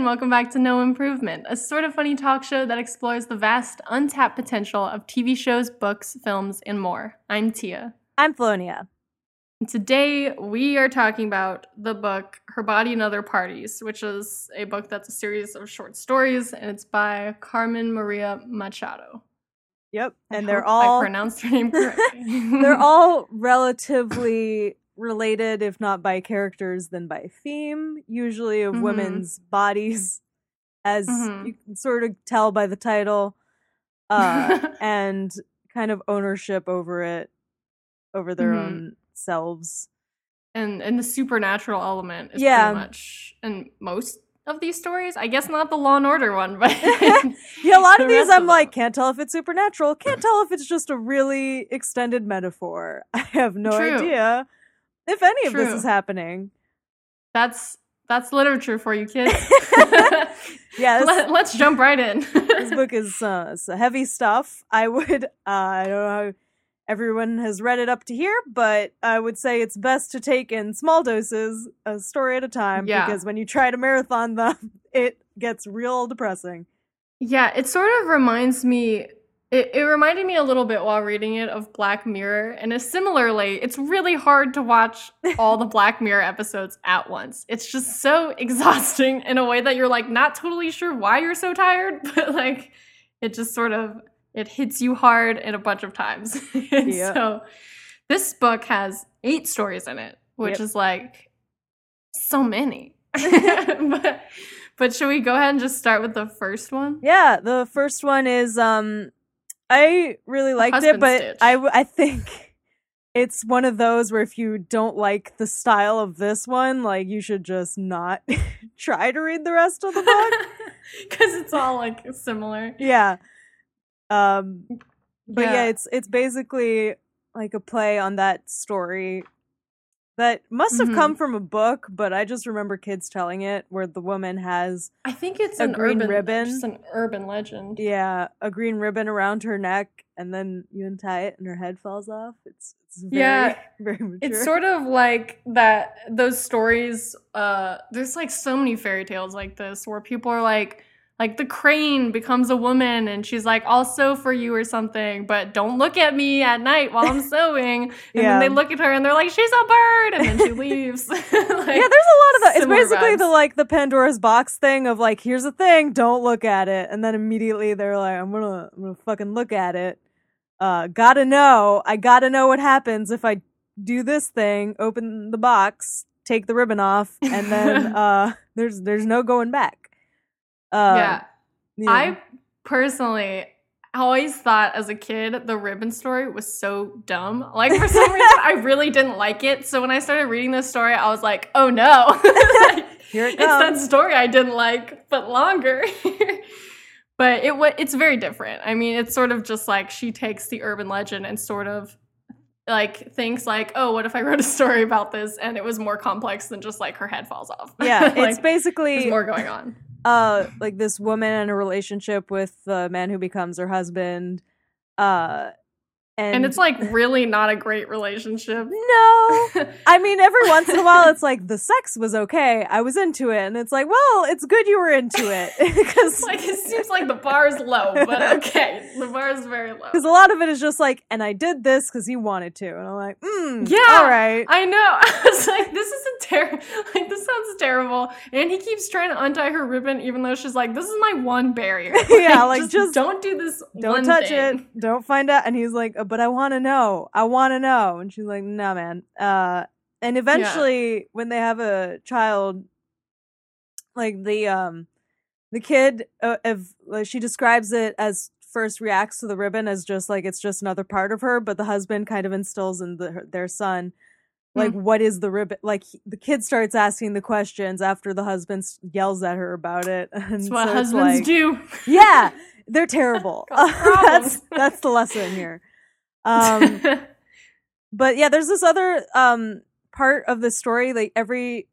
and welcome back to No Improvement, a sort of funny talk show that explores the vast, untapped potential of TV shows, books, films, and more. I'm Tia. I'm Flonia. And today we are talking about the book Her Body and Other Parties, which is a book that's a series of short stories, and it's by Carmen Maria Machado. Yep, I and they're hope all I pronounced her name correctly. they're all relatively related, if not by characters, then by theme. Usually of Mhm. women's bodies, as Mhm. you can sort of tell by the title, uh, and kind of ownership over it, over their Mhm. own selves. and and the supernatural element is Yeah. pretty much in most of these stories. I guess not the Law and Order one, but Yeah, a lot of these I'm like, can't tell if it's supernatural, can't tell if it's just a really extended metaphor. I have no True. idea if any of this is happening. that's that's literature for you kids. Yeah, this, Let, us jump right in. this book is uh, heavy stuff. I would, uh, I don't know how everyone has read it up to here, but I would say it's best to take in small doses, a story at a time, Yeah. because when you try to marathon them, it gets real depressing. Yeah, it sort of reminds me. It, it reminded me a little bit while reading it of Black Mirror, and it's similarly, it's really hard to watch all the Black Mirror episodes at once. It's just so exhausting in a way that you're like not totally sure why you're so tired, but like it just sort of it hits you hard in a bunch of times. and Yeah. so this book has eight stories in it, which Yep. is like so many. but, but should we go ahead and just start with the first one? Yeah, the first one is um I really liked it, but stitch. I I think it's one of those where if you don't like the style of this one, like you should just not try to read the rest of the book. Because it's all like similar. yeah. Um but yeah. Yeah. it's it's basically like a play on that story that must have Mhm. come from a book, but I just remember kids telling it where the woman has I think it's A an green urban, ribbon. just an urban legend. yeah, a green ribbon around her neck and then you untie it and her head falls off. It's it's very Yeah, very mature. It's sort of like that those stories uh there's like so many fairy tales like this where people are like like the crane becomes a woman and she's like I'll sew for you or something but don't look at me at night while I'm sewing and Yeah. then they look at her and they're like she's a bird and then she leaves Like, yeah, there's a lot of that. It's basically the like the Pandora's box thing of like, here's a thing, don't look at it, and then immediately they're like, I'm gonna, I'm gonna fucking look at it. Uh, gotta know, I gotta know what happens if I do this thing, open the box, take the ribbon off, and then uh, there's there's no going back. Uh, yeah yeah. I personally always thought as a kid the ribbon story was so dumb. Like for some reason I really didn't like it. So when I started reading this story, I was like, oh no. Like, Here it it's that story I didn't like, but longer. but it it's very different. I mean, it's sort of just like she takes the urban legend and sort of like thinks like, oh, what if I wrote a story about this and it was more complex than just like her head falls off. yeah, Like, it's basically there's more going on. Uh like this woman in a relationship with the man who becomes her husband uh and, And it's like really not a great relationship. no i mean every once in a while it's like the sex was okay i was into it and it's like well it's good you were into it because like it seems like the bar is low, but okay, the bar is very low. because a lot of it is just like and i did this because he wanted to and i'm like mm, Yeah, all right I know. I was like, this isn't terrible. Like this sounds terrible. And he keeps trying to untie her ribbon, even though she's like, this is my one barrier. Yeah, like, just don't do this. don't touch thing. it don't find out and he's like "Uh, but i want to know i want to know. And she's like no man. Uh and eventually when they have a child like the um the kid uh, if like, she describes it as first reacts to the ribbon as just like it's just another part of her but the husband kind of instills in the, her, their son like what is the ribbon like he- the kid starts asking the questions after the husband yells at her about it. And That's what so husbands like- do. yeah they're terrible. That's that's the lesson here um but yeah there's this other um part of the story like every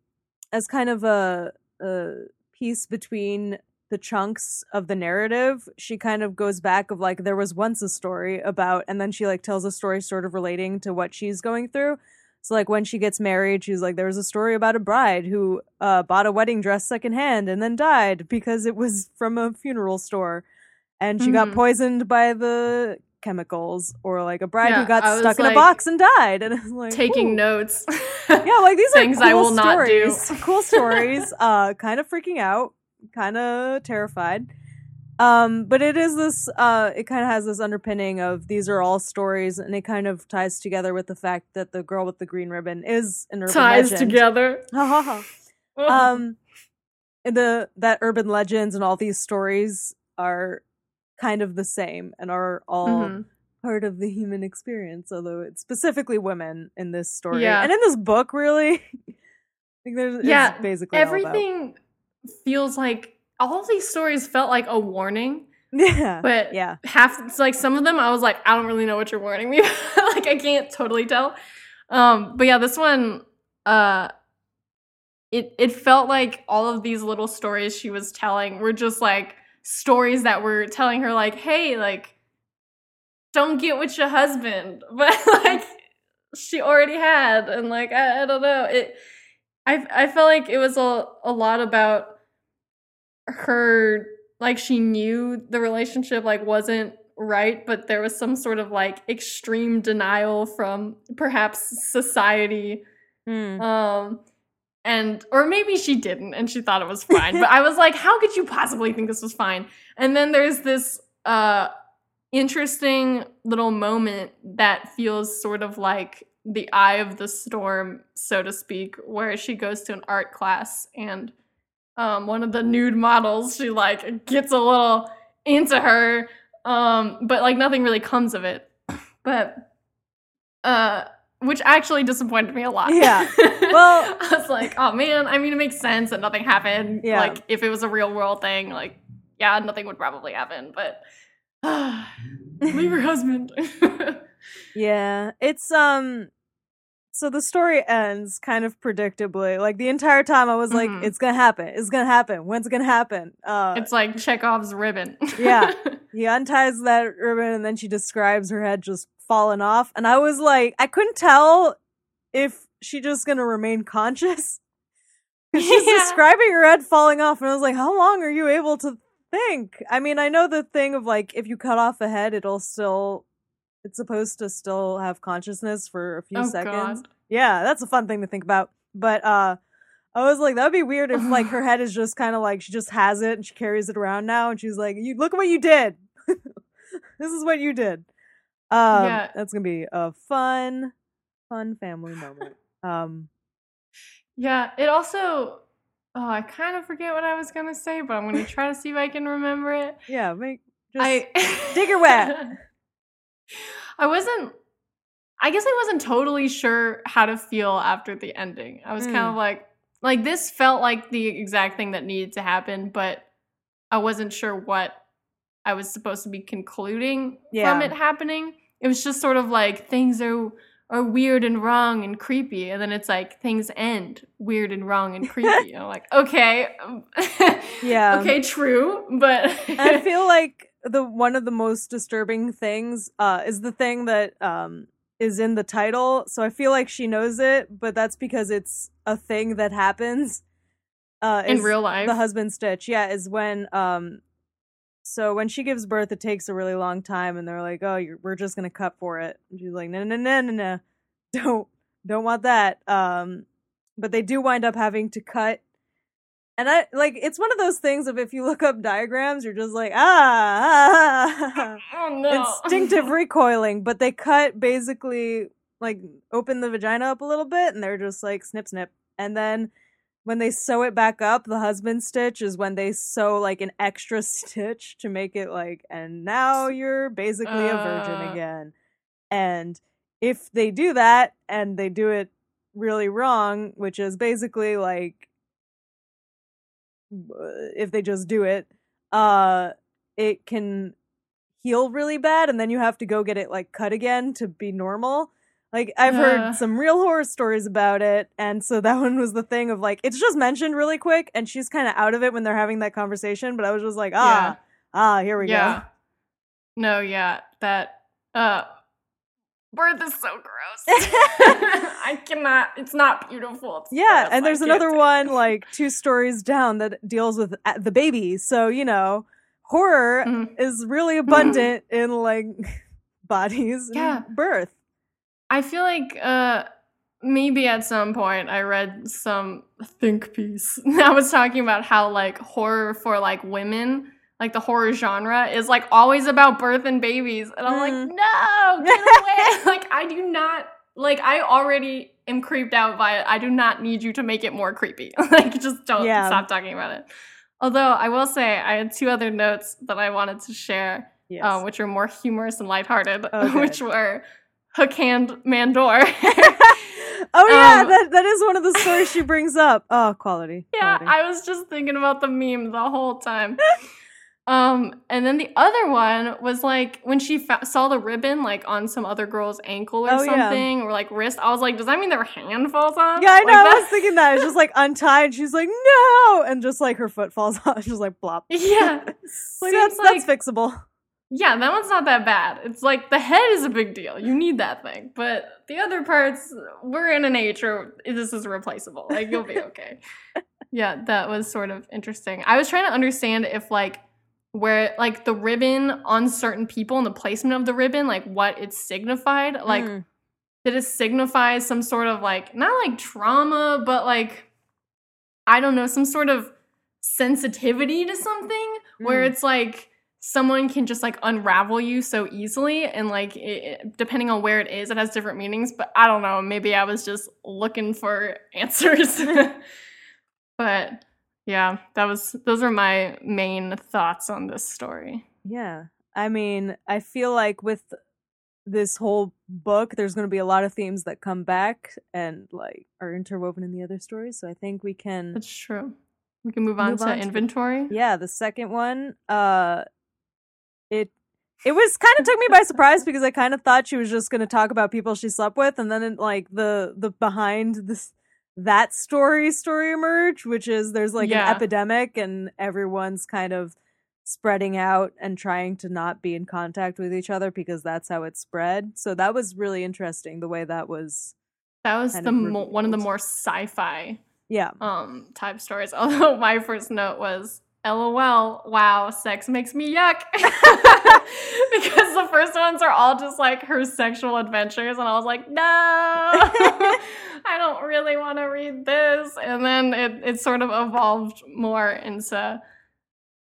as kind of a a piece between the chunks of the narrative, she kind of goes back of like there was once a story about, and then she like tells a story sort of relating to what she's going through. So like when she gets married, she's like, there was a story about a bride who uh, bought a wedding dress secondhand and then died because it was from a funeral store, and she got Mhm. poisoned by the chemicals, or like a bride Yeah, who got stuck in a box and died. And like Taking ooh. notes. Yeah, like these Things are cool I will not do. stories. cool stories. Uh, kind of freaking out, kind of terrified. Um, but it is this. Uh, it kind of has this underpinning of these are all stories, and it kind of ties together with the fact that the girl with the green ribbon is an urban ties legend. together. Um, the that urban legends and all these stories are kind of the same and are all Mhm. part of the human experience, although it's specifically women in this story. Yeah. And in this book, really. I think there's Yeah, basically Everything feels like all of these stories felt like a warning, Yeah. but yeah. half it's like some of them I was like, I don't really know what you're warning me. like I can't totally tell. Um, but yeah, this one, uh it it felt like all of these little stories she was telling were just like stories that were telling her like, hey, like don't get with your husband. But like she already had and like I, I don't know. It I I felt like it was a a lot about her like she knew the relationship like wasn't right but there was some sort of like extreme denial from perhaps society Hmm. um and or maybe she didn't and she thought it was fine but i was like how could you possibly think this was fine? And then there's this uh interesting little moment that feels sort of like the eye of the storm so to speak where she goes to an art class and um one of the nude models she like gets a little into her um but like nothing really comes of it. But uh which actually disappointed me a lot Yeah. Well- i was like oh man i mean it makes sense that nothing happened Yeah. like if it was a real world thing like yeah nothing would probably happen but leave your husband Yeah. It's um so the story ends kind of predictably. Like the entire time I was like, Mhm. it's gonna happen. It's gonna happen. When's it gonna happen? Uh it's like chekhov's ribbon Yeah. he unties that ribbon and then she describes her head just falling off. And I was like, I couldn't tell if she just gonna remain conscious. She's Yeah. describing her head falling off, and I was like, how long are you able to think? I mean, I know the thing of like, if you cut off a head, it'll still, it's supposed to still have consciousness for a few oh seconds. god Yeah, that's a fun thing to think about. But uh I was like, that would be weird if like her head is just kind of like she just has it and she carries it around now and she's like, You look at what you did. this is what you did. Um Yeah. that's gonna be a fun, fun family moment. Um Yeah, it also. Oh, I kind of forget what I was gonna say, but I'm gonna try to see if I can remember it. yeah, make just I dig her wet. I wasn't. I guess I wasn't totally sure how to feel after the ending. I was kind Mm. of like, like this felt like the exact thing that needed to happen, but I wasn't sure what I was supposed to be concluding Yeah. from it happening. It was just sort of like things are are weird and wrong and creepy, and then it's like things end weird and wrong and creepy. and I'm like, okay, um, Yeah. okay, true, but I feel like the one of the most disturbing things uh is the thing that um is in the title. So I feel like she knows it, but that's because it's a thing that happens. Uh in real life, the husband stitch. Yeah, is when um so when she gives birth it takes a really long time and they're like, "Oh, you're, we're just going to cut for it." And she's like, "No, no, no, no, no. Don't don't want that." Um but they do wind up having to cut and I like it's one of those things of if you look up diagrams, you're just like ah, ah, ah, oh no, instinctive recoiling. But they cut basically like open the vagina up a little bit, and they're just like snip snip. And then when they sew it back up, the husband stitch is when they sew like an extra stitch to make it like, and now you're basically a virgin Uh. again. And if they do that and they do it really wrong, which is basically like if they just do it, uh it can heal really bad and then you have to go get it like cut again to be normal. Like I've Uh. heard some real horror stories about it, and so that one was the thing of like it's just mentioned really quick, and she's kind of out of it when they're having that conversation. But I was just like, ah, ah, here we yeah. go. No, yeah, that uh birth is so gross. I cannot. It's not beautiful. It's Yeah, and there's another one like two stories down that deals with uh, the baby. So you know, horror Mhm. is really abundant in like bodies Yeah. birth. I feel like uh maybe at some point I read some think piece that was talking about how like horror for like women, like the horror genre is like always about birth and babies. And I'm Mm. like, no, get away. like I do not like I already am creeped out by it. I do not need you to make it more creepy. like just don't Yeah. stop talking about it. Although I will say I had two other notes that I wanted to share Yes. uh, which are more humorous and lighthearted, Okay. which were Hook Hand Mandor. oh yeah, um, that that is one of the stories she brings up. Oh, quality. yeah, quality. I was just thinking about the meme the whole time. um, and then the other one was like when she fa- saw the ribbon like on some other girl's ankle or Oh, yeah. something, or like wrist. I was like, does that mean their hand falls off? Yeah, I know. Like, I was thinking that. It's just like untied. She's like, no, and just like her foot falls off. She's like, blop. Yeah, Like that's like that's fixable. Yeah, that one's not that bad. It's like the head is a big deal. You need that thing. But the other parts, we're in an age where this is replaceable. Like, you'll be okay. yeah, that was sort of interesting. I was trying to understand if, like, where, like, the ribbon on certain people and the placement of the ribbon, like, what it signified. Like, Mm. did it signify some sort of, like, not like trauma, but like, I don't know, some sort of sensitivity to something where Mm. it's like someone can just like unravel you so easily and like it, depending on where it is it has different meanings but i don't know maybe i was just looking for answers but yeah that was those are my main thoughts on this story Yeah. I mean, I feel like with this whole book, there's going to be a lot of themes that come back and like are interwoven in the other stories. So I think we can. that's true we can move on Move to on to inventory Yeah, the second one, uh, it it was kind of took me by surprise because I kind of thought she was just going to talk about people she slept with, and then it, like the the behind this that story story emerged, which is there's like Yeah. an epidemic and everyone's kind of spreading out and trying to not be in contact with each other because that's how it spread. So that was really interesting the way that was. that was the mo- one of the more sci-fi Yeah. um type stories although my first note was lol wow sex makes me yuck. Because the first ones are all just like her sexual adventures and i was like no. I don't really want to read this. And then it, it sort of evolved more into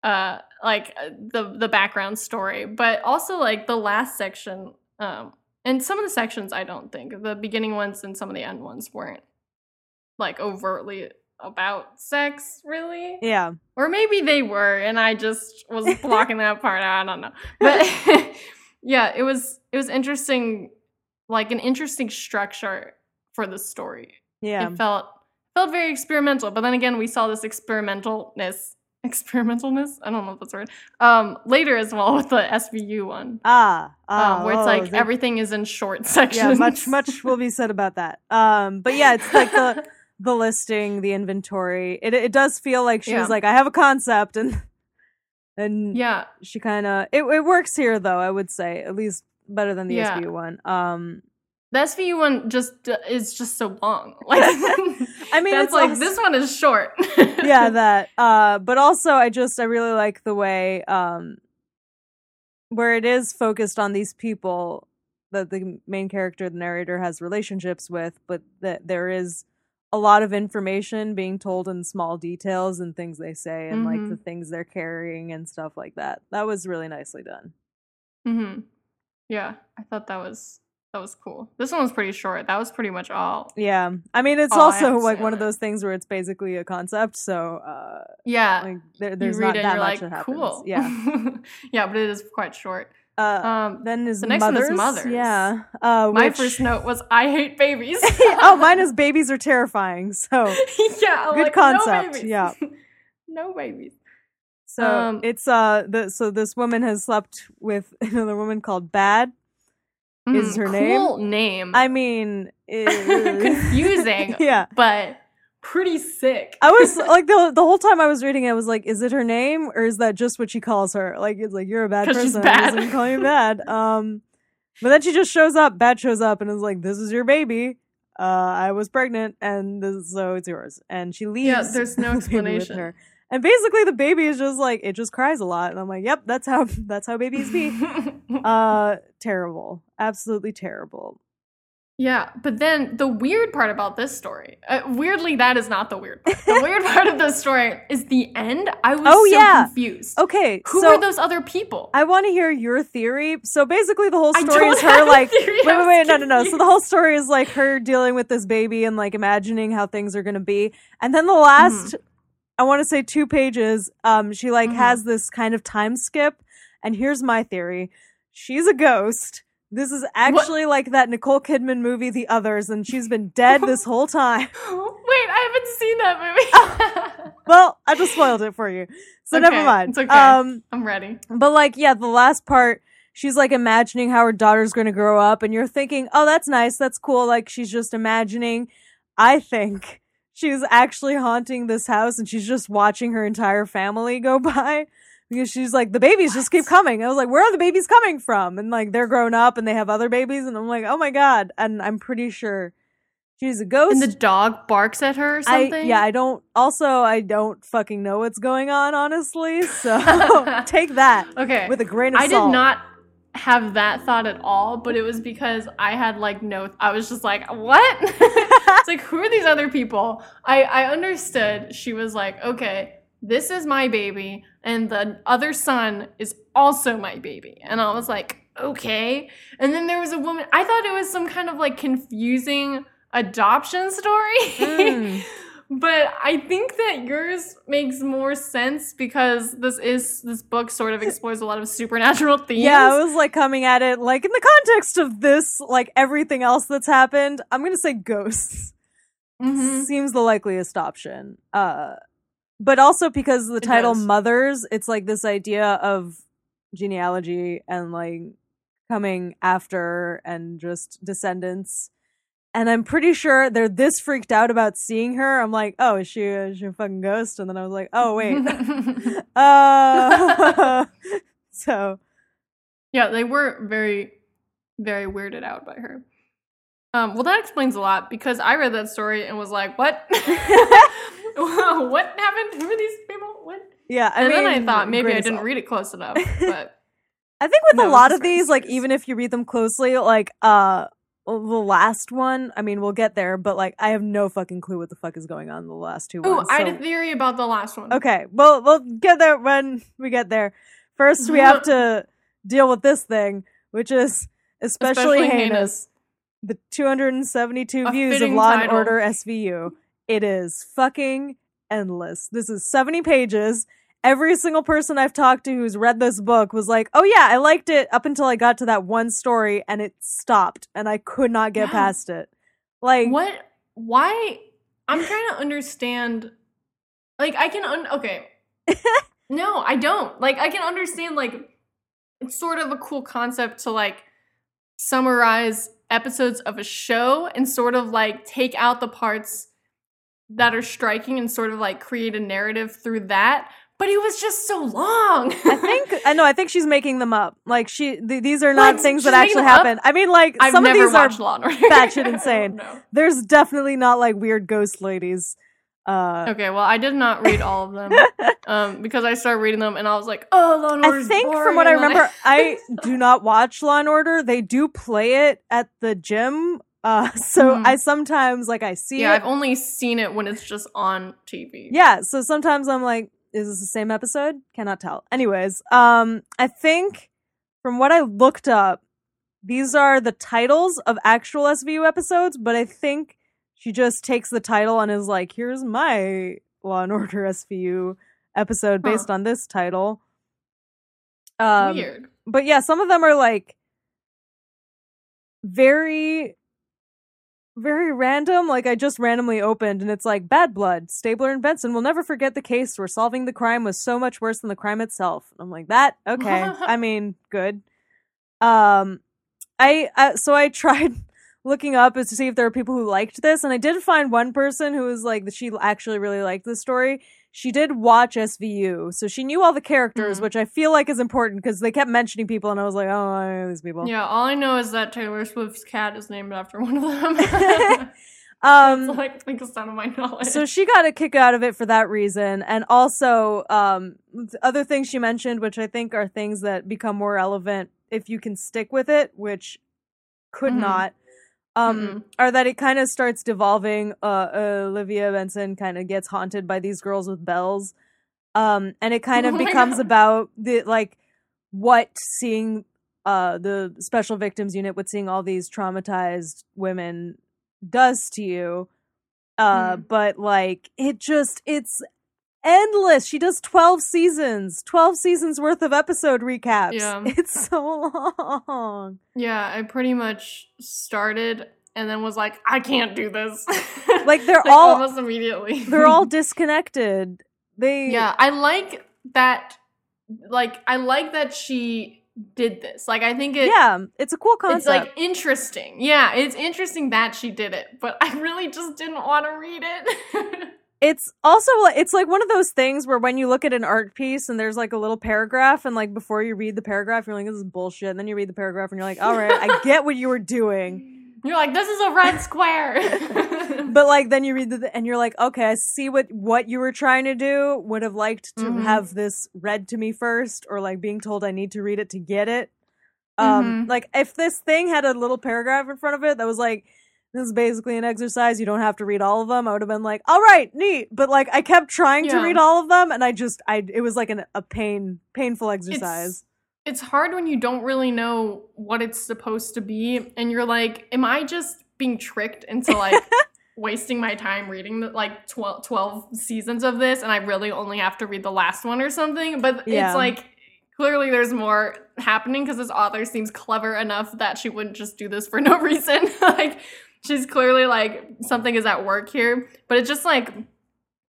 uh like uh, the the background story. But also like the last section um and some of the sections i don't think the beginning ones and some of the end ones weren't like overtly about sex really? Yeah. or maybe they were and i just was blocking that part out i don't know. But yeah it was it was interesting like an interesting structure for the story. Yeah. it felt felt very experimental but then again we saw this experimentalness experimentalness? I don't know if that's right um later as well with the svu one. Ah. ah um, where it's oh, like they- everything is in short sections yeah much much will be said about that. Um but yeah it's like the the listing the inventory. It it does feel like she Yeah. was like i have a concept and and yeah. she kind of it, it works here though i would say at least better than the Yeah. svu one. Um the svu one just uh, is just so long. Like I mean, that's it's like also- this one is short. Yeah that uh but also i just i really like the way um where it is focused on these people that the main character the narrator has relationships with but that there is a lot of information being told in small details and things they say and like Mhm. the things they're carrying and stuff like that that was really nicely done hmm Yeah, I thought that was that was cool. This one was pretty short. That was pretty much all. yeah i mean it's also like one on of those things where it's basically a concept so uh Yeah, like there, there's not that much like, that happens cool. yeah yeah, but it is quite short. Uh Um, Then his the next one is mothers, mothers. Yeah. Uh, my first note was, "I hate babies." oh, mine is babies are terrifying. So, yeah, I'm Good like, concept, No yeah. no babies. so Um, it's uh, the so this woman has slept with another woman called Bad, is Mhm, her cool name. I mean, eh, Confusing. yeah. but pretty sick. I was like the the whole time I was reading it, I was like, is it her name or is that just what she calls her? Like it's like you're a bad 'Cause she's person. bad. I'm calling you bad. Um, but then she just shows up. Bad shows up and is like, "This is your baby. Uh, I was pregnant, and this, so it's yours." And she leaves. Yeah, there's no the baby with explanation. And basically, the baby is just like it just cries a lot, and I'm like, "Yep, that's how that's how babies be." uh, terrible, absolutely terrible. Yeah, but then the weird part about this story, uh, weirdly, that is not the weird part. The weird part of this story is the end. I was Oh, so yeah. confused. Okay, Who so are those other people? I want to hear your theory. So basically, the whole story is her like. theory, Wait, wait, wait, no, no, no. So the whole story is like her dealing with this baby and like imagining how things are going to be. And then the last, Mm-hmm. I want to say two pages, um, she like Mhm. has this kind of time skip. And here's my theory she's a ghost. This is actually like that Nicole Kidman movie, The Others, and she's been dead this whole time. Wait, I haven't seen that movie. Well, I just spoiled it for you. So never mind. it's okay. Um, I'm ready. But like, yeah, the last part, she's like imagining how her daughter's going to grow up, and you're thinking, oh, that's nice, that's cool. Like she's just imagining. I think she's actually haunting this house, and she's just watching her entire family go by. Because she's like, the babies just keep coming. I was like, where are the babies coming from? And like, they're grown up and they have other babies. And I'm like, oh my God. And I'm pretty sure she's a ghost. And the dog barks at her or I, something. yeah, I don't, also, I don't fucking know what's going on, honestly. So take that okay. with a grain of I salt. did not have that thought at all, but it was because I had like no. I was just like, what? it's like, who are these other people? I I understood. She was like, okay, this is my baby, and the other son is also my baby, and I was like, okay. And then there was a woman. I thought it was some kind of like confusing adoption story. Mm. But I think that yours makes more sense because this is this book sort of explores a lot of supernatural themes. Yeah, I was like coming at it like in the context of this, like everything else that's happened. I'm gonna say ghosts Mhm. seems the likeliest option. Uh, but also because the It title does. "Mothers," it's like this idea of genealogy and like coming after and just descendants. And I'm pretty sure they're this freaked out about seeing her. I'm like, oh, is she, is she a fucking ghost? And then I was like, oh wait, uh, so yeah, they were very, very weirded out by her. Um, well, that explains a lot because I read that story and was like, "What? what happened? Who are these people? What?" yeah. I and mean, then I thought maybe I didn't read it close enough. But I think with No, a lot of these, like even if you read them closely, like uh the last one, I mean, we'll get there, but like I have no fucking clue what the fuck is going on in the last two. oh, ones. I had a theory about the last one. okay, well, we'll get there when we get there. First, we have to deal with this thing, which is especially, Especially heinous. heinous. The 272 A views of Law and. Order SVU. It is fucking endless. This is 70 pages. Every single person I've talked to who's read this book was like, "Oh yeah, I liked it up until I got to that one story and it stopped and I could not get Yeah. past it." Like What? Why? I'm trying to understand. Like, I can. Un- okay. no, I don't. Like, I can understand. Like, it's sort of a cool concept to like summarize episodes of a show and sort of like take out the parts that are striking and sort of like create a narrative through that. But it was just so long. I think I know. I think she's making them up. Like she, th- these are not What? things She's that actually happen. I mean, like I've some of these are watched Law and Order. batshit insane. there's definitely not like weird ghost ladies. Uh, Okay, well, I did not read all of them um, because I started reading them and I was like, "Oh, Law and Order." I think boring," from what I remember, I do not watch Law and Order. They do play it at the gym. Uh, so Mhm. I sometimes like I see yeah, it. I've only seen it when it's just on TV. yeah, so sometimes I'm like, is this the same episode? Cannot tell. Anyways, um, I think from what I looked up, these are the titles of actual SVU episodes, but I think she just takes the title and is like, here's my Law and Order SVU episode Huh. based on this title. Um, Weird. but yeah, some of them are like very, very random. Like I just randomly opened and it's like Bad Blood. Stabler and Benson will never forget the case where solving the crime was so much worse than the crime itself. I'm like, that okay. I mean, good. Um, I uh, so I tried looking up to see if there were people who liked this, and I did find one person who was like that she actually really liked the story. She did watch SVU, so she knew all the characters, Mm. which I feel like is important because they kept mentioning people, and I was like, oh, I know these people. Yeah, all I know is that Taylor Swift's cat is named after one of them. That's Um, like the extent of my knowledge. so she got a kick out of it for that reason and also um other things she mentioned which i think are things that become more relevant if you can stick with it which could Mhm. not um Mm-mm. are that it kind of starts devolving uh, olivia benson kind of gets haunted by these girls with bells um and it kind of Oh becomes about the like what seeing uh the special victims unit with seeing all these traumatized women does to you uh Mm. but like it just it's endless she does 12 seasons 12 seasons worth of episode recaps Yeah. it's so long yeah, I pretty much started and then was like, I can't do this. Like, they're all- almost immediately. they're all disconnected they Yeah, I like that. Like, I like that she did this. Like, I think it. yeah it's a cool concept It's like interesting. Yeah, it's interesting that she did it, but I really just didn't want to read it. It's also it's like one of those things where when you look at an art piece and there's like a little paragraph and like before you read the paragraph you're like this is bullshit and then you read the paragraph and you're like all right i get what you were doing You're like, this is a red square. but like then you read the and you're like okay i see what what you were trying to do would have liked to Mhm. have this read to me first or like being told i need to read it to get it um Mhm. like if this thing had a little paragraph in front of it that was like this is basically an exercise. You don't have to read all of them. I would have been like all right neat. But like i kept trying to read all of them and i just i it was like an, a pain painful exercise. It's hard when you don't really know what it's supposed to be and you're like am i just being tricked into like wasting my time reading the, like 12, 12 seasons of this and i really only have to read the last one or something? But Yeah. it's like clearly there's more happening because this author seems clever enough that she wouldn't just do this for no reason. Like she's clearly like something is at work here but it's just like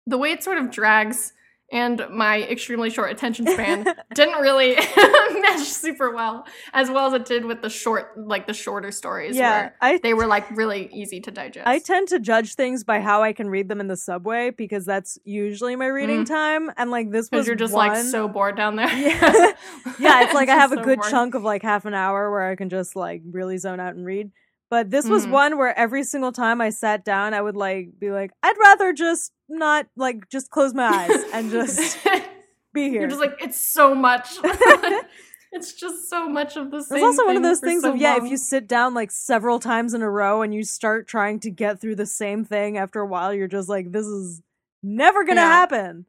the way it sort of drags and my extremely short attention span didn't really mesh super well as well as it did with the short like the shorter stories yeah where i they were like really easy to digest I tend to judge things by how I can read them in the subway because that's usually my reading mm-hmm. time. And like this was because you're just one. like so bored down there Yeah. yeah, it's like I Just have a so good bored. chunk of like half an hour where I can just like really zone out and read. But this was Mhm. one where every single time I sat down, I would like be like, I'd rather just not like just close my eyes and just be here. you're just like it's so much it's just so much of the same thing. It's also one of those things so of yeah, if you sit down like several times in a row and you start trying to get through the same thing after a while, you're just like, this is never gonna Yeah. happen.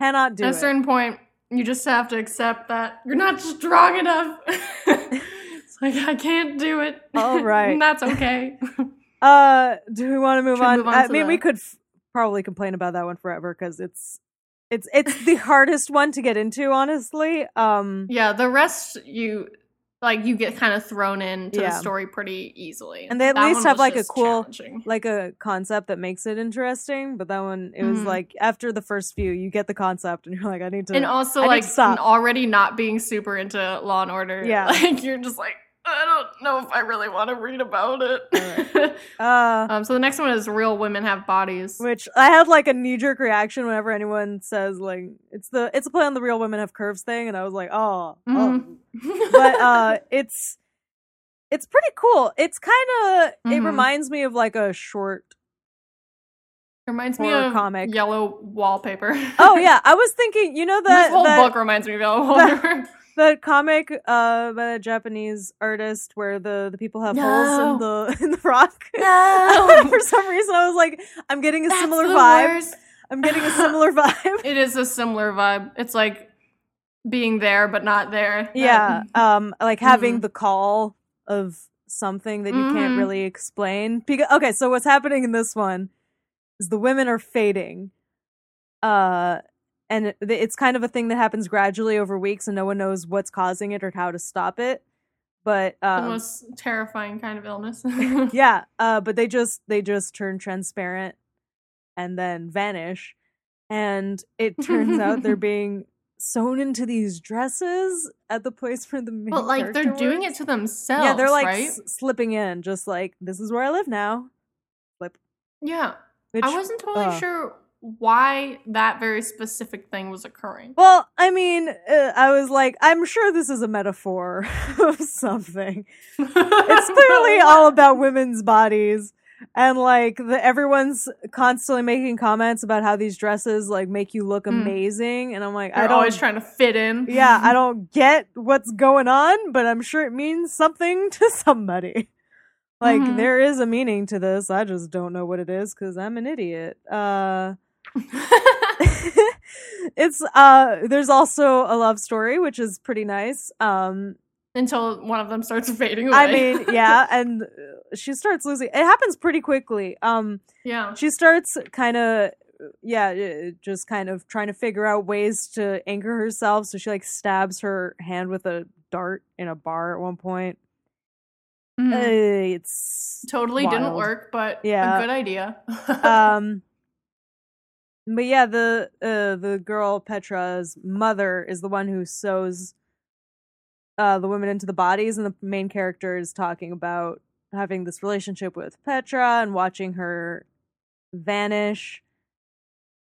Cannot do at a certain point you just have to accept that you're not strong enough like i can't do it All right. and that's okay Uh, do we want to move Should on? move on I mean, we could f- probably complain about that one forever because it's it's it's the hardest one to get into, honestly. Um, Yeah, the rest you like you get kind of thrown into Yeah. the story pretty easily. And they at That least have, like, a cool- like a concept that makes it interesting, but that one it was Mhm. like after the first few, you get the concept, and you're like, I need to. and also I like already not being super into Law and Order. Yeah. like you're just like I don't know if I really want to read about it. uh, um, so the next one is Real Women Have Bodies. which I had like a knee jerk reaction whenever anyone says like it's the it's a play on the real women have curves thing, and I was like, oh, oh. Mhm. but uh it's it's pretty cool it's kind of it Mhm. reminds me of like a short reminds me horror of comic. Yellow Wallpaper. oh yeah i was thinking you know that this whole that, book reminds me of Yellow that- Wallpaper. that comic uh by a japanese artist where the the people have holes in the in the rock No. for some reason i was like i'm getting a That's similar vibe worst. i'm getting a similar vibe It is a similar vibe. It's like being there but not there. yeah um like having Mhm. the call of something that you can't Mhm. really explain because okay so what's happening in this one is the women are fading uh and it's kind of a thing that happens gradually over weeks and no one knows what's causing it or how to stop it but the um most terrifying kind of illness. yeah uh but they just they just turn transparent and then vanish and it turns out they're being sewn into these dresses at the place where the main But like they're character doing it to themselves. Yeah, they're like right? s- slipping in, just like this is where I live now. Flip. yeah. Which, I wasn't totally uh, sure why that very specific thing was occurring. Well, I mean, uh, I was like, I'm sure this is a metaphor of something. It's clearly all about women's bodies. And like the everyone's constantly making comments about how these dresses like make you look Mm. amazing, and I'm like, They're I don't. always trying to fit in. yeah, I don't get what's going on, but I'm sure it means something to somebody. Like Mhm. there is a meaning to this. I just don't know what it is because I'm an idiot. Uh, it's uh, there's also a love story which is pretty nice. Um, Until one of them starts fading away. I mean, yeah, and she starts losing. It happens pretty quickly. Um, yeah. she starts kind of yeah uh, just kind of trying to figure out ways to anchor herself so she like stabs her hand with a dart in a bar at one point Mhm. Uh, it's totally didn't work, but Yeah. a good idea. um but yeah the uh the girl petra's mother is the one who sews uh the women into the bodies and the main character is talking about having this relationship with petra and watching her vanish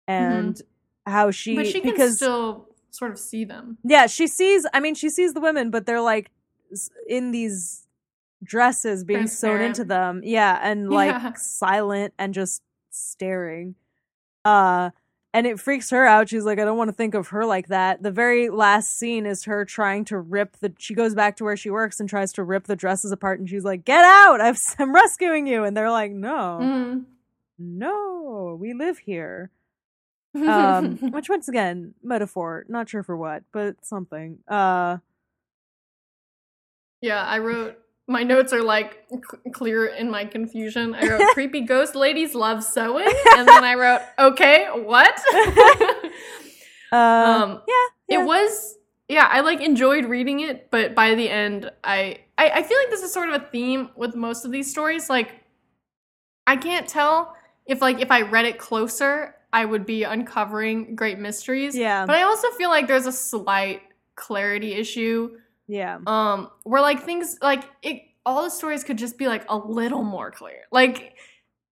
and how she, Mm-hmm. but she can because still sort of see them. yeah she sees i mean she sees the women but they're like in these dresses being sewn into them yeah and like Yeah. silent and just staring uh and it freaks her out. She's like i don't want to think of her like that. The very last scene is her trying to rip the she goes back to where she works and tries to rip the dresses apart and she's like get out! I've, i'm rescuing you! And they're like no. Mhm. no. We live here. Um which once again metaphor. Not sure for what but something. Uh yeah, I wrote. My notes are like c- clear in my confusion. I wrote creepy ghost ladies love sewing, and then I wrote okay, what? uh um, yeah. it was yeah, I like enjoyed reading it, but by the end, I, I I feel like this is sort of a theme with most of these stories. Like, I can't tell if like if I read it closer, I would be uncovering great mysteries. yeah But I also feel like there's a slight clarity issue yeah um where like things like it all the stories could just be like a little more clear like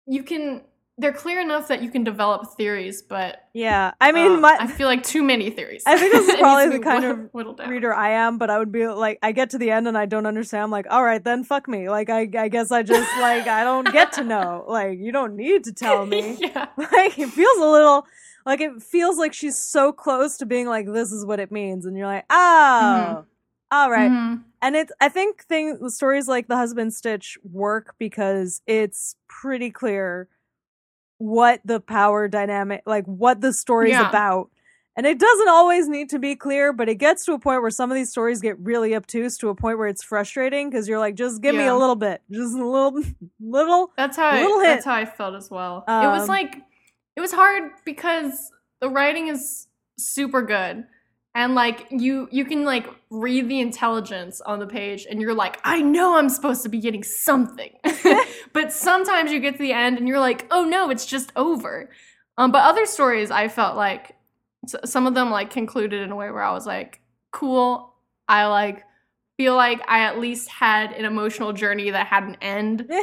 you can they're clear enough that you can develop theories but yeah i mean uh, my i feel like too many theories I think this is probably the kind of reader I am, but I would be like, I get to the end and I don't understand. I'm like, all right, then fuck me. Like, I, I guess I just like I don't get to know. Like, you don't need to tell me. yeah like, it feels a little like it feels like she's so close to being like, this is what it means, and you're like, oh, all right. Mhm. And it's I think thing stories like the husband stitch work because it's pretty clear what the power dynamic like what the story's Yeah. about. And it doesn't always need to be clear, but it gets to a point where some of these stories get really obtuse to a point where it's frustrating because you're like, just give me a little bit, just a little, little. that's how I, Little hit. that's how i felt as well it was Um, like it was hard because the writing is super good and like you you can like read the intelligence on the page and you're like i know i'm supposed to be getting something. But sometimes you get to the end and you're like oh no it's just over. Um but other stories i felt like some of them like concluded in a way where i was like cool. I like feel like i at least had an emotional journey that had an end.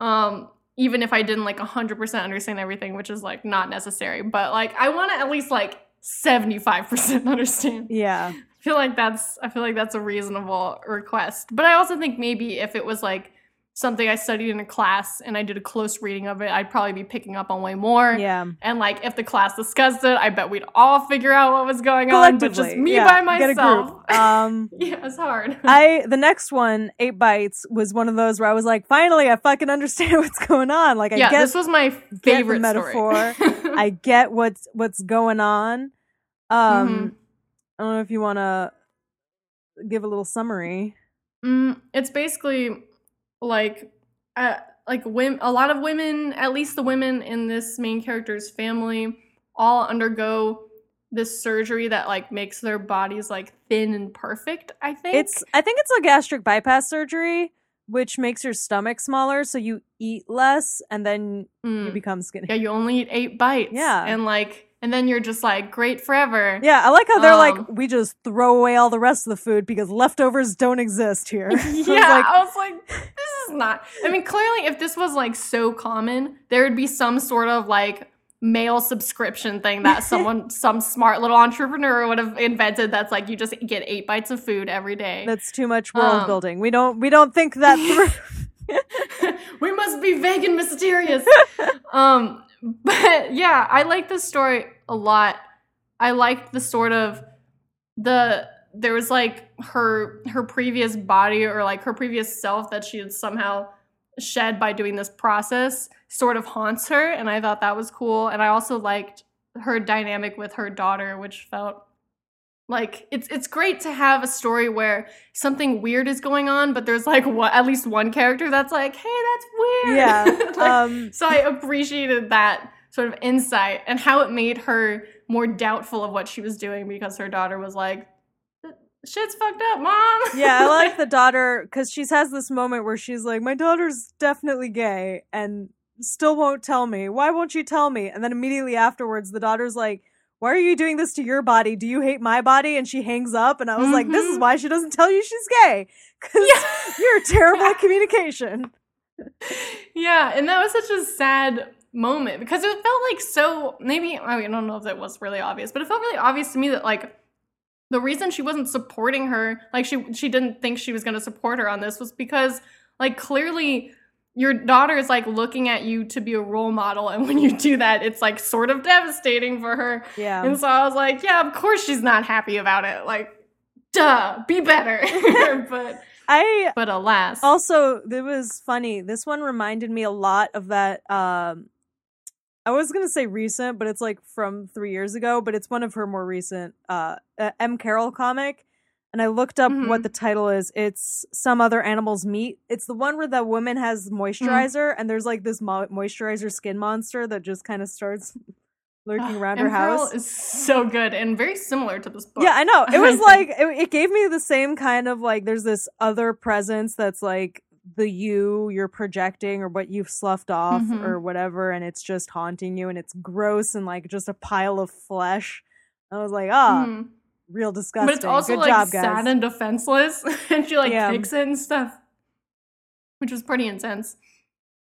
Um even if i didn't like 100% understand everything which is like not necessary. But like i want to at least like 75% understand Yeah. I feel like that's I feel like that's a reasonable request. But I also think maybe if it was like something I studied in a class and I did a close reading of it, I'd probably be picking up on way more. Yeah. And like if the class discussed it, I bet we'd all figure out what was going on, but just me yeah, by Get a myself. group. Um, yeah, it's hard. I the next one, Eight Bites, was one of those where I was like, finally, I fucking understand what's going on. Like, I yeah, get this was my favorite metaphor. I get what's what's going on. Um, Mhm. I don't know if you want to give a little summary. Mm, it's basically like uh, like women, a lot of women, at least the women in this main character's family, all undergo this surgery that like makes their bodies like thin and perfect. I think It's I think it's a gastric bypass surgery, which makes your stomach smaller, so you eat less and then you Mm. become skinny. yeah, you only eat eight bites. Yeah. and like and then you're just like great forever. Yeah, I like how they're like, Um, we just throw away all the rest of the food because leftovers don't exist here. I was yeah, like, I was like, not. I mean, clearly, if this was like so common, there would be some sort of like mail subscription thing that someone, some smart little entrepreneur would have invented. That's like you just get eight bites of food every day. that's too much world Um, building. We don't we don't think that through. we must be vague and mysterious. um, but yeah, I like this story a lot. I liked the sort of the there was like her her previous body or like her previous self that she had somehow shed by doing this process sort of haunts her and I thought that was cool and I also liked her dynamic with her daughter which felt like it's it's great to have a story where something weird is going on but there's like what at least one character that's like hey that's weird yeah. Like, Um so I appreciated that sort of insight and how it made her more doubtful of what she was doing because her daughter was like, shit's fucked up, mom. yeah, I like the daughter because she has this moment where she's like, "My daughter's definitely gay," and still won't tell me. Why won't you tell me? And then immediately afterwards, the daughter's like, "Why are you doing this to your body? Do you hate my body?" And she hangs up, and I was like, "This is Mhm. why she doesn't tell you she's gay because Yeah. you're terrible at communication." yeah, and that was such a sad moment because it felt like so maybe I, mean, I don't know if that was really obvious, but it felt really obvious to me that like the reason she wasn't supporting her, like she she didn't think she was going to support her on this was because like clearly your daughter is like looking at you to be a role model and when you do that it's like sort of devastating for her. Yeah. And so I was like, yeah, of course she's not happy about it. Like duh, be better. but I but alas. also it was funny. This one reminded me a lot of that um I was gonna say recent, but it's like from three years ago, but it's one of her more recent uh uh, Emily Carroll comic. And I looked up what Mhm. the title is. It's Some Other Animals Meat. It's the one where the woman has moisturizer and there's like this mo- moisturizer skin monster that just kind of starts lurking around M. her house. is so good and very similar to this book. Yeah, I know. It was like it, it gave me the same kind of like there's this other presence that's like the you you're projecting or what you've sloughed off Mhm. or whatever and it's just haunting you and it's gross and like just a pile of flesh. I was like, ah, Mhm. real disgusting. But it's also Good like job, sad and defenseless, and she like Yeah. kicks it and stuff, which was pretty intense.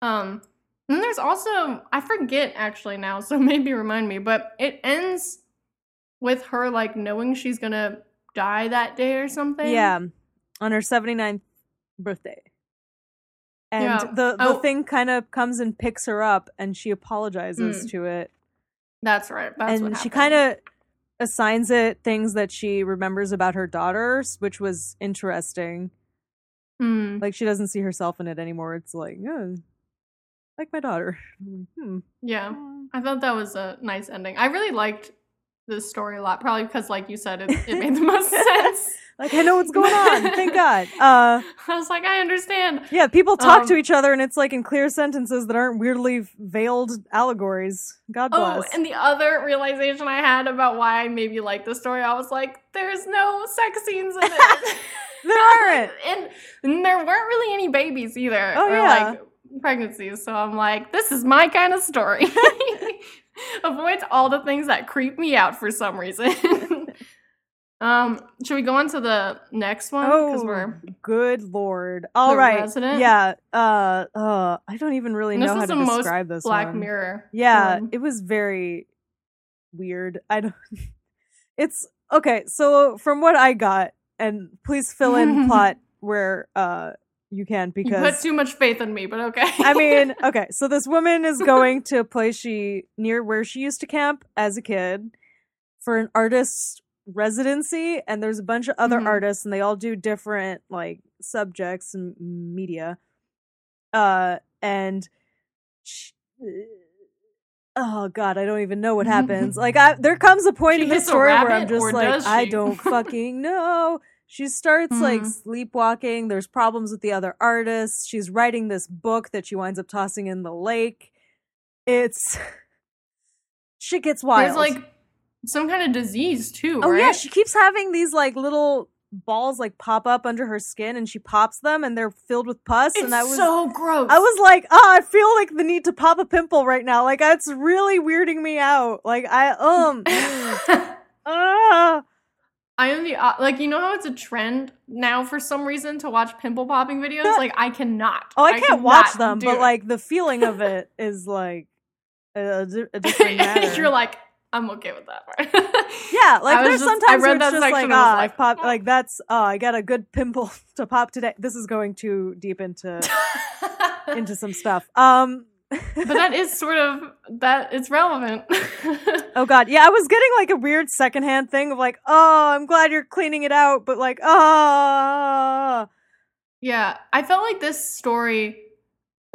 Um, and there's also I forget actually now, so maybe remind me, but it ends with her like knowing she's gonna die that day or something. yeah, on her 79th birthday. And Yeah. the the Oh. thing kind of comes and picks her up and she apologizes Mm. to it. that's right. That's and she kind of assigns it things that she remembers about her daughters, which was interesting. Hmm. Like she doesn't see herself in it anymore. It's like, oh, like my daughter. Hmm. yeah. I thought that was a nice ending. I really liked this story a lot, probably because, like you said, it, it made the most sense. Like I know what's going on. Thank God. Uh, I was like, I understand. yeah, people talk Um, to each other, and it's like in clear sentences that aren't weirdly veiled allegories. God Oh, bless. and the other realization I had about why I maybe like the story, I was like, there's no sex scenes in it. There aren't. and, and there weren't really any babies either. Oh, or yeah. like pregnancies. So I'm like, this is my kind of story. Avoids all the things that creep me out for some reason. um, should we go on to the next one? Because Oh, we're good lord! All right, Resident? yeah. Uh, uh, I don't even really And know how to describe this Black one. Mirror. Yeah, it was very weird. I don't. It's okay. So from what I got, and please fill in plot where uh you can because. you put too much faith in me, but okay. I mean, okay. So this woman is going to a place she near where she used to camp as a kid for an artist's residency, and there's a bunch of other Mhm. artists, and they all do different like subjects and media. Uh, and sh oh god, I don't even know what happens. like, I, there comes a point She in the story where I'm just like, I don't fucking know. She starts like Mhm. sleepwalking. There's problems with the other artists. She's writing this book that she winds up tossing in the lake. It's shit gets wild. There's like some kind of disease too, oh right? yeah, she keeps having these like little balls like pop up under her skin and she pops them and they're filled with pus It's and I was so gross. I was like, oh, I feel like the need to pop a pimple right now. Like it's really weirding me out. Like I um ah. I am the uh, like you know how it's a trend now for some reason to watch pimple popping videos. Like I cannot. Oh, I can't watch them, but it. like the feeling of it is like a, a different matter. you're like I'm okay with that part. yeah, like I there's just- I sometimes where it's just like, I ah, like, I've popped, "Oh." like that's, oh, I got a good pimple to pop today. This is going too deep into into some stuff. Um, but that is sort of that it's relevant. oh god, yeah, I was getting like a weird secondhand thing of like, oh, I'm glad you're cleaning it out, but like, ah, yeah, I felt like this story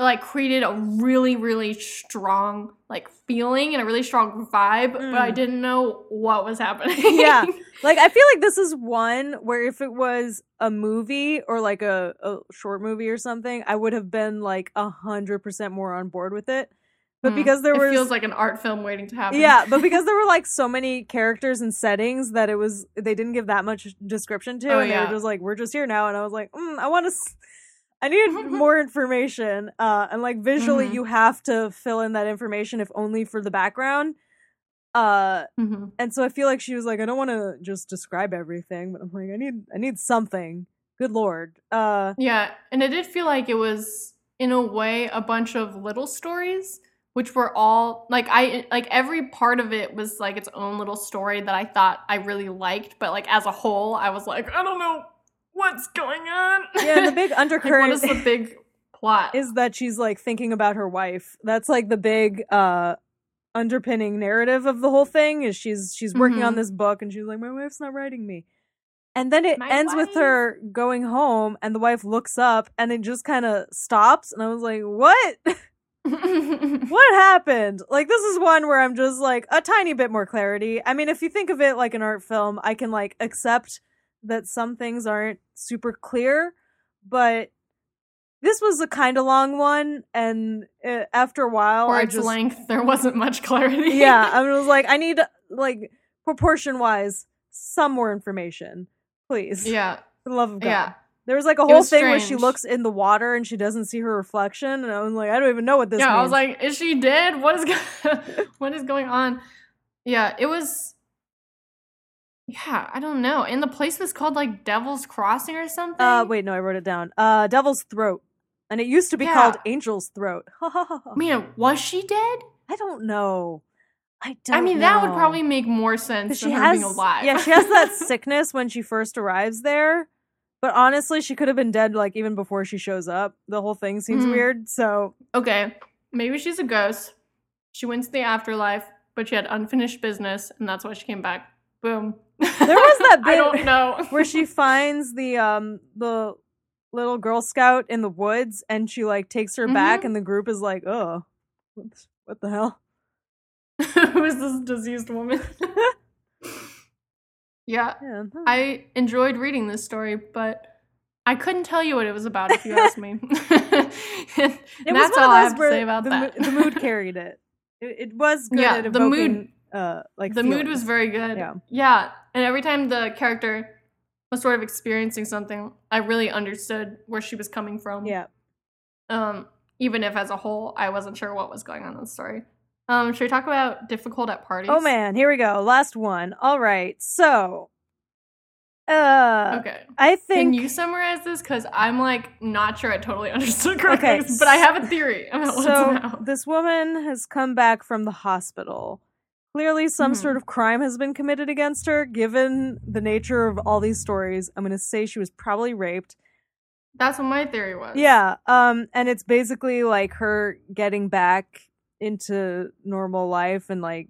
like created a really really strong like feeling and a really strong vibe, but I Mm. didn't know what was happening. Yeah. Like I feel like this is one where if it was a movie or like a, a short movie or something, I would have been like a hundred percent more on board with it. But Hmm. because there it was feels like an art film waiting to happen. yeah, but because there were like so many characters and settings that it was they didn't give that much description to, Oh, and they yeah. were just like, "We're just here now," and I was like, mm, "I want to." S- I need more information, uh, and like visually, Mhm. you have to fill in that information if only for the background. Uh, Mhm. and so I feel like she was like, I don't want to just describe everything, but I'm like, I need, I need something. Good lord. Uh, Yeah, and it did feel like it was in a way a bunch of little stories which were all like I like every part of it was like its own little story that I thought I really liked, but like as a whole I was like I don't know what's going on. yeah, the big like, what undercurrent is the big plot? is that she's like thinking about her wife. That's like the big uh underpinning narrative of the whole thing is she's she's working on Mhm. this book and she's like my wife's not writing me. And then it My ends with her going home and the wife looks up and it just kind of stops and I was like, "What? what happened?" Like this is one where I'm just like a tiny bit more clarity. I mean, if you think of it like an art film, I can like accept that some things aren't super clear, but this was a kind of long one and uh, after a while For I its just length, there wasn't much clarity. yeah, I was like, I need like proportion wise some more information, please. yeah, for the love of God. yeah. There was like a whole thing where she looks in the water and she doesn't see her reflection, and I was like, I don't even know what this. yeah, I was like, is she dead? What is go- what is going on? Yeah, it was. Yeah, I don't know. And the place was called like Devil's Crossing or something. uh, wait, no, I wrote it down. Uh, Devil's Throat, and it used to be Yeah. called Angel's Throat. Man, was she dead? I don't know. I don't. I mean, that would probably make more sense she has, being alive. yeah, she has that sickness when she first arrives there. But honestly, she could have been dead like even before she shows up. The whole thing seems Mhm. weird. So okay, maybe she's a ghost. She went to the afterlife, but she had unfinished business, and that's why she came back. Boom. There was that I bit don't know where she finds the um the little girl scout in the woods and she like takes her back Mhm. and the group is like oh what, the hell Who is this diseased woman? yeah, yeah huh. I enjoyed reading this story, but I couldn't tell you what it was about if you asked me. And it was that's all I have to say about the, that. mo- the mood carried it. it it was good Yeah, the mood- uh like the mood was very good. Yeah. Yeah. And every time the character was sort of experiencing something, I really understood where she was coming from. yeah Um, even if as a whole I wasn't sure what was going on in the story. Um, should we talk about difficult at parties? oh man here we go last one all right so uh Okay. i think. Can you summarize this? Because I'm like not sure I totally understood correctly, Okay, but I have a theory about so this woman has come back from the hospital clearly some Mhm. sort of crime has been committed against her given the nature of all these stories i'm going to say she was probably raped That's what my theory was. yeah um and it's basically like her getting back into normal life and like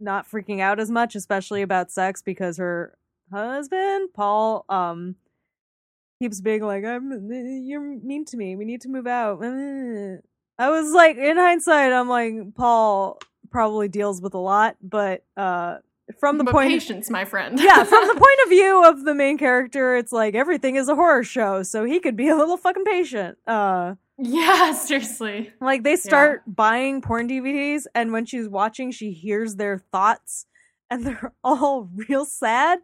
not freaking out as much especially about sex because her husband paul um keeps being like i'm you're mean to me we need to move out i was like in hindsight i'm like paul probably deals with a lot but uh from the but point patience, my friend. yeah, from the point of view of the main character, it's like everything is a horror show, so he could be a little fucking patient. Uh yeah, seriously. like they start buying porn DVDs and when she's watching she hears their thoughts and they're all real sad.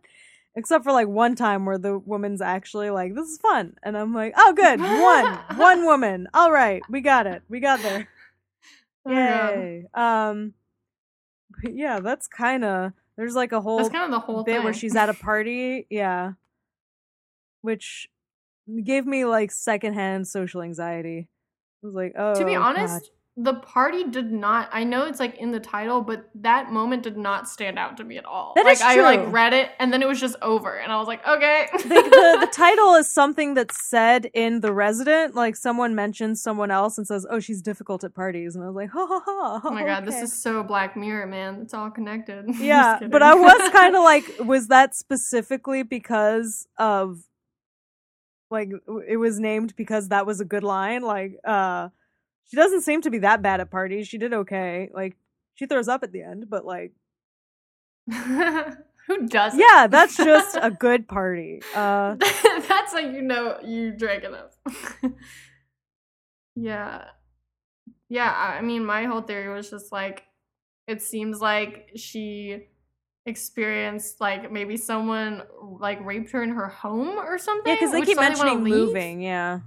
except for like one time where the woman's actually like, "This is fun," and I'm like, "Oh, good, one, one woman. All right, we got it. We got there. Oh, Yay." Um, but yeah, that's kind of there's like a whole That's kind of the whole bit thing. where she's at a party, yeah, which gave me like secondhand social anxiety. I was like, oh, to be oh, God. The party did not. I know it's like in the title, but that moment did not stand out to me at all. That like is I like read it and then it was just over, and I was like, okay. the, the, the title is something that's said in The Resident. Like someone mentions someone else and says, "Oh, she's difficult at parties," and I was like, "Ha ha ha!" oh my god, this is so Black Mirror, man. It's all connected. Just yeah." kidding. But I was kind of like, was that specifically because of like it was named because that was a good line? Like, uh, she doesn't seem to be that bad at parties. She did okay. Like, she throws up at the end, but like, Who doesn't? yeah, that's just a good party. Uh, That's like you know you drank enough. yeah. Yeah, I mean, my whole theory was just like, it seems like she experienced like maybe someone like raped her in her home or something. yeah, because they keep mentioning moving. Yeah.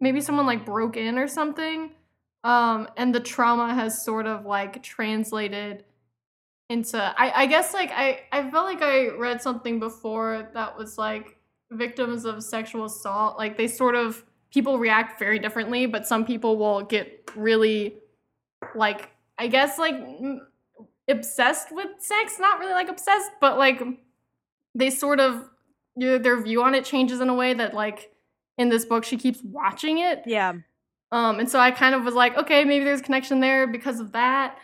Maybe someone like broke in or something. Um, and the trauma has sort of like translated into I, I guess like I, I felt like I read something before that was like victims of sexual assault, like they sort of people react very differently, but some people will get really like I guess like obsessed with sex, not really like obsessed, but like they sort of their their view on it changes in a way that like in this book she keeps watching it. Yeah. Um, and so I kind of was like, okay, maybe there's a connection there because of that.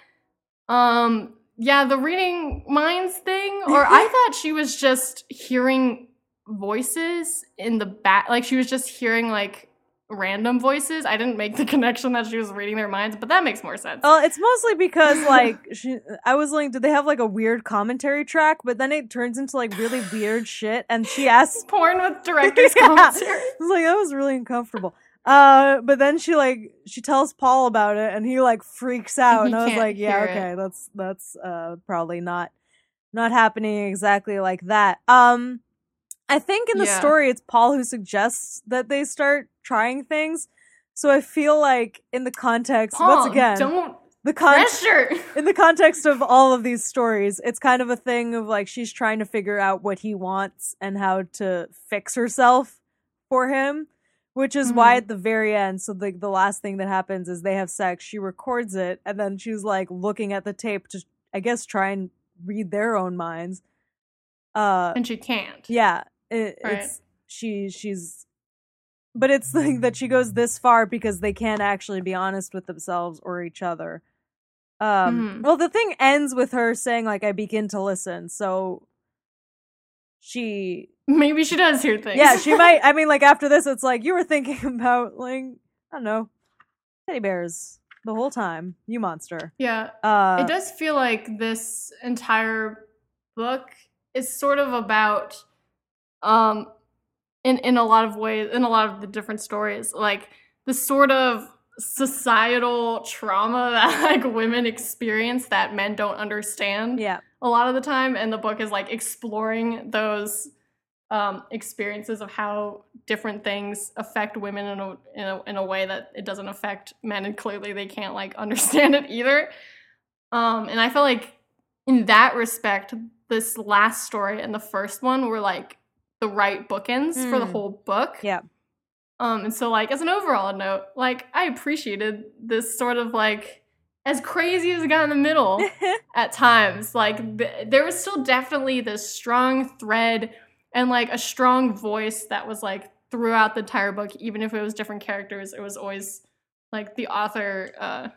Um, yeah, the reading minds thing, or I thought she was just hearing voices in the back, like she was just hearing like random voices. I didn't make the connection that she was reading their minds, but that makes more sense. Well, it's mostly because like she, I was like, did they have like a weird commentary track? But then it turns into like really weird shit, and she asks, Porn with director's Yeah. commentary. I was like, that was really uncomfortable. Uh, but then she like she tells Paul about it, and he like freaks out, and I was like, yeah, hear it. okay, that's that's uh probably not not happening exactly like that. Um, I think in the Yeah. story, it's Paul who suggests that they start trying things. So I feel like in the context, Paul, once again, don't the pressure. in the context of all of these stories, it's kind of a thing of like she's trying to figure out what he wants and how to fix herself for him, which is why Mhm. at the very end, so the the last thing that happens is they have sex, she records it, and then she's like looking at the tape to I guess try and read their own minds. Uh and she can't. yeah, it, Right. it's she she's but it's like that she goes this far because they can't actually be honest with themselves or each other. Um Mhm. well the thing ends with her saying like I begin to listen. So she Maybe she does hear things. Yeah, she might I mean like after this it's like you were thinking about like I don't know teddy bears the whole time, you monster. yeah. Uh it does feel like this entire book is sort of about um in in a lot of ways in a lot of the different stories like the sort of societal trauma that like women experience that men don't understand yeah. a lot of the time and the book is like exploring those um, experiences of how different things affect women in a, in a in a way that it doesn't affect men and clearly they can't like understand it either um, and i felt like in that respect this last story and the first one were like the right bookends for the Mm. whole book Yeah. um, and so like as an overall note, like I appreciated this sort of like as crazy as it got in the middle at times. Like th- there was still definitely this strong thread and like a strong voice that was like throughout the entire book, even if it was different characters. It was always like the author uh,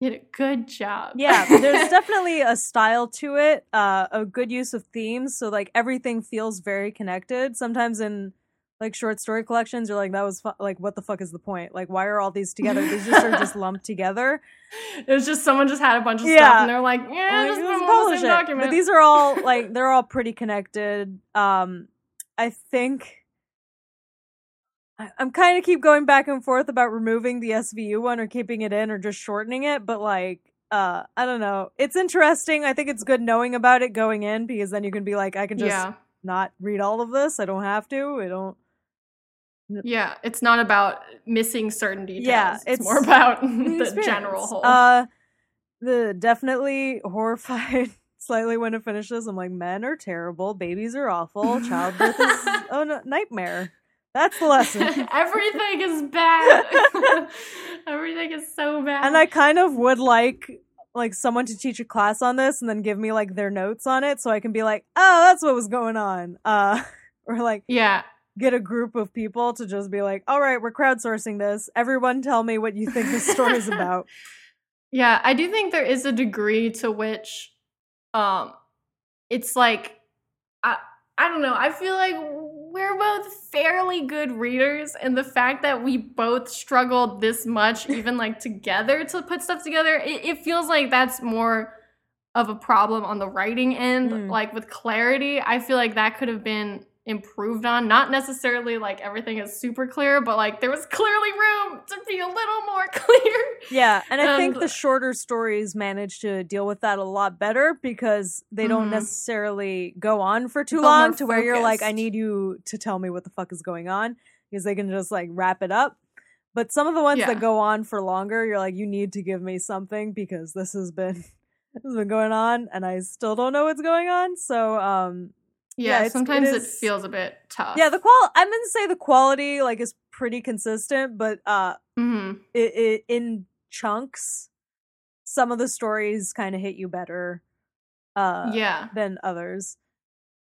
did a good job. Yeah, there's definitely a style to it, uh, a good use of themes. So like everything feels very connected. Sometimes in like short story collections, you're like, that was fu- like, what the fuck is the point? Like, why are all these together? These just are just lumped together. it was just someone just had a bunch of stuff and they're like, yeah, just put all publish the it. same document. But these are all like they're all pretty connected. Um, I think I- I'm kind of keep going back and forth about removing the SVU one or keeping it in or just shortening it. But like, uh, I don't know. It's interesting. I think it's good knowing about it going in because then you can be like, I can just yeah. not read all of this. I don't have to. I don't. Yeah, it's not about missing certain details. Yeah, it's, it's more about the the general whole. Uh, the definitely horrified slightly when it finishes. I'm like, men are terrible, babies are awful, childbirth is a nightmare. That's the lesson. Everything is bad. Everything is so bad. and I kind of would like like someone to teach a class on this and then give me like their notes on it so I can be like, oh, that's what was going on. Uh, or like yeah, get a group of people to just be like, all right, we're crowdsourcing this. Everyone tell me what you think this story is about. Yeah, I do think there is a degree to which um it's like I I don't know. I feel like we're both fairly good readers and the fact that we both struggled this much even like together to put stuff together, it, it feels like that's more of a problem on the writing end. Mm. Like with clarity, I feel like that could have been improved on. Not necessarily like everything is super clear, but like there was clearly room to be a little more clear. Yeah, and I think the shorter stories manage to deal with that a lot better because they don't Mhm. necessarily go on for too more long to where you're like, I need you to tell me what the fuck is going on because they can just like wrap it up. But some of the ones Yeah. that go on for longer, you're like, you need to give me something because this has been this has been going on and I still don't know what's going on. So um Yeah, Yeah, it's- it sometimes feels a bit tough. yeah, the qual I'm gonna say the quality like is pretty consistent, but uh hmm it, it, in chunks some of the stories kind of hit you better uh yeah. than others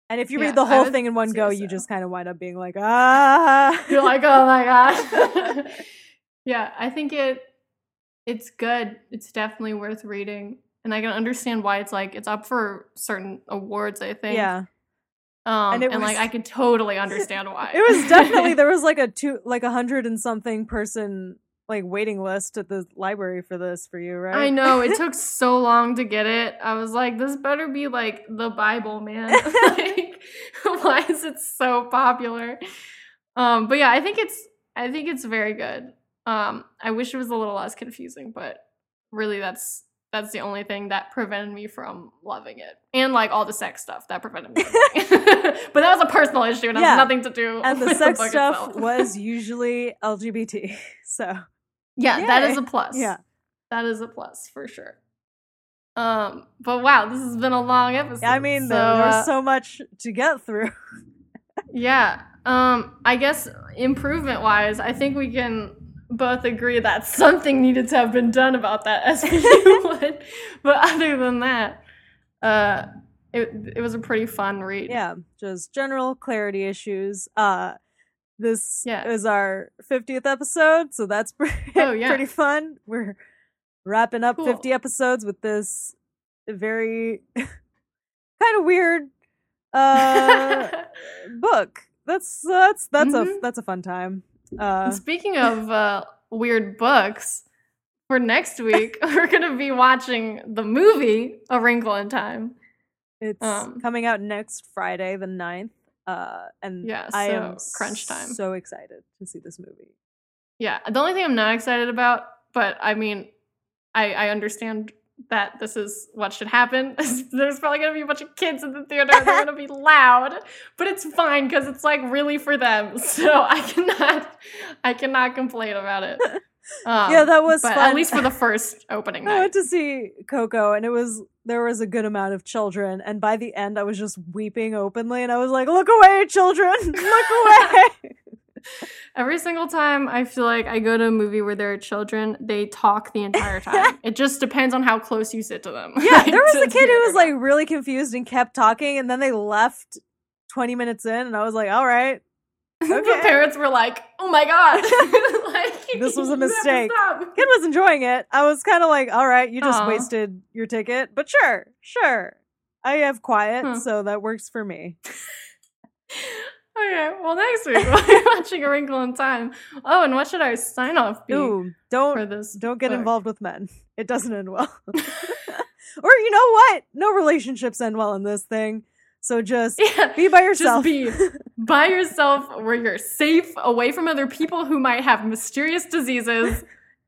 and if you Yeah, read the whole thing in one go you just kind of wind up being like ah You're like, oh my god. yeah, I think it it's good. It's definitely worth reading. And I can understand why it's like it's up for certain awards, I think. yeah Um And and, it like I can totally understand why. it was definitely there was like a two like a hundred and something person like waiting list at the library for this for you right I know it took so long to get it. I was like, this better be like the Bible, man. like, why is it so popular? Um, but yeah, I think it's I think it's very good. Um, I wish it was a little less confusing, but really, that's that's the only thing that prevented me from loving it, and like all the sex stuff that prevented me. From loving it. but that was a personal issue, and Yeah. has nothing to do. and the sex book stuff itself. was usually lgbt so Yeah, that is a plus. yeah That is a plus for sure. Um, but wow, this has been a long episode. i mean so, there, uh, there's so much to get through yeah. Um, I guess improvement wise, I think we can both agree that something needed to have been done about that SVU one. But other than that, uh, it it was a pretty fun read. yeah just general clarity issues uh this Yeah. is our 50th episode so that's pretty, Oh, yeah. pretty fun we're wrapping up Cool. 50 episodes with this very kind of weird uh book that's that's that's a Mhm. that's a fun time uh Speaking of uh, weird books, for next week we're gonna be watching the movie A Wrinkle in Time. it's um, coming out next friday the 9th uh and Yeah, i am crunch time. so excited to see this movie Yeah, the only thing I'm not excited about, but I mean, I I understand that this is what should happen. There's probably gonna be a bunch of kids in the theater. They're gonna be loud, but it's fine because it's like really for them. So I cannot, I cannot complain about it. Um, Yeah, that was fun. at least for the first opening night. I went to see Coco and it was there was a good amount of children and by the end I was just weeping openly and I was like, "Look away, children. Look away." Every single time I feel like I go to a movie where there are children, they talk the entire time. it just depends on how close you sit to them. yeah, there was a kid who was like really confused and kept talking and then they left 20 minutes in and I was like, "All right. the parents were like, "Oh my god, like, This was a you have to mistake." Kid was enjoying it. I was kind of like, "All right, you just Aw. wasted your ticket." But sure. Sure. I have quiet, Huh. so that works for me. Okay, well next week we'll be watching A Wrinkle in Time. Oh, and what should our sign off be Ooh, for don't this? don't get book? involved with men. It doesn't end well. or you know what? No relationships end well in this thing. So just Yeah, be by yourself. Just be by yourself where you're safe away from other people who might have mysterious diseases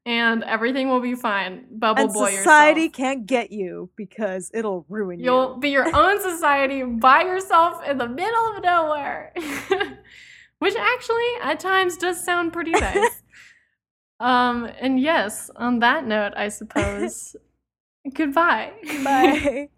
and everything will be fine. Bubble and boy society yourself. can't get you because it'll ruin You'll you. be your own society by yourself in the middle of nowhere. Which actually at times does sound pretty nice. um and yes, on that note, I suppose goodbye. Bye.